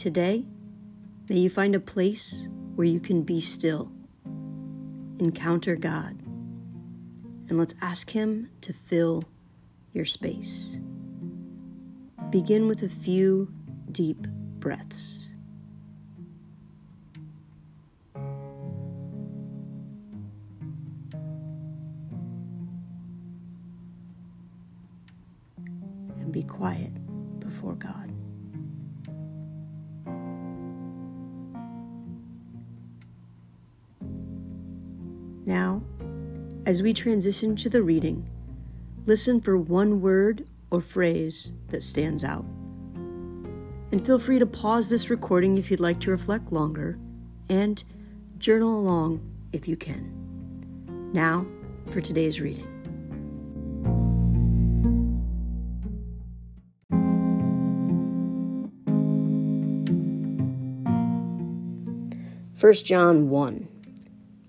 Today, may you find a place where you can be still, encounter God, and let's ask Him to fill your space. Begin with a few deep breaths. And be quiet before God. Now, as we transition to the reading, listen for one word or phrase that stands out. And feel free to pause this recording if you'd like to reflect longer and journal along if you can. Now, for today's reading. 1 John 1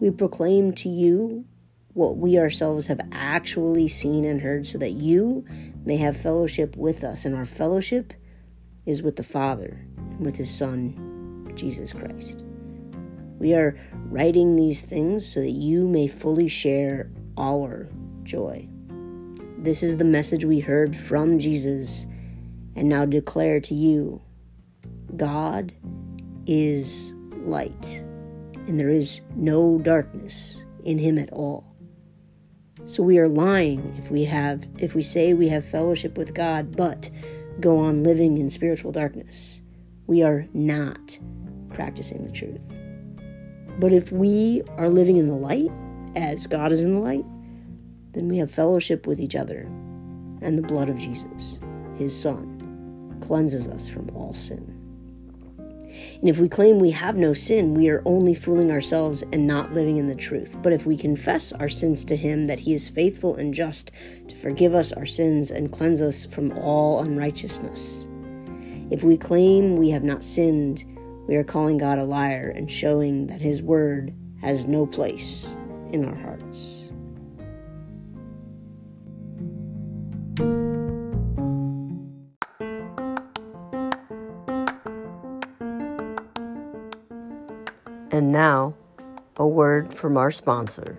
We proclaim to you what we ourselves have actually seen and heard, so that you may have fellowship with us. And our fellowship is with the Father and with His Son, Jesus Christ. We are writing these things so that you may fully share our joy. This is the message we heard from Jesus and now declare to you God is light, and there is no darkness in him at all. So we are lying if we have if we say we have fellowship with God but go on living in spiritual darkness. We are not practicing the truth. But if we are living in the light as God is in the light, then we have fellowship with each other and the blood of Jesus, his son, cleanses us from all sin. And if we claim we have no sin, we are only fooling ourselves and not living in the truth. But if we confess our sins to Him, that He is faithful and just to forgive us our sins and cleanse us from all unrighteousness. If we claim we have not sinned, we are calling God a liar and showing that His word has no place in our hearts. And now, a word from our sponsor.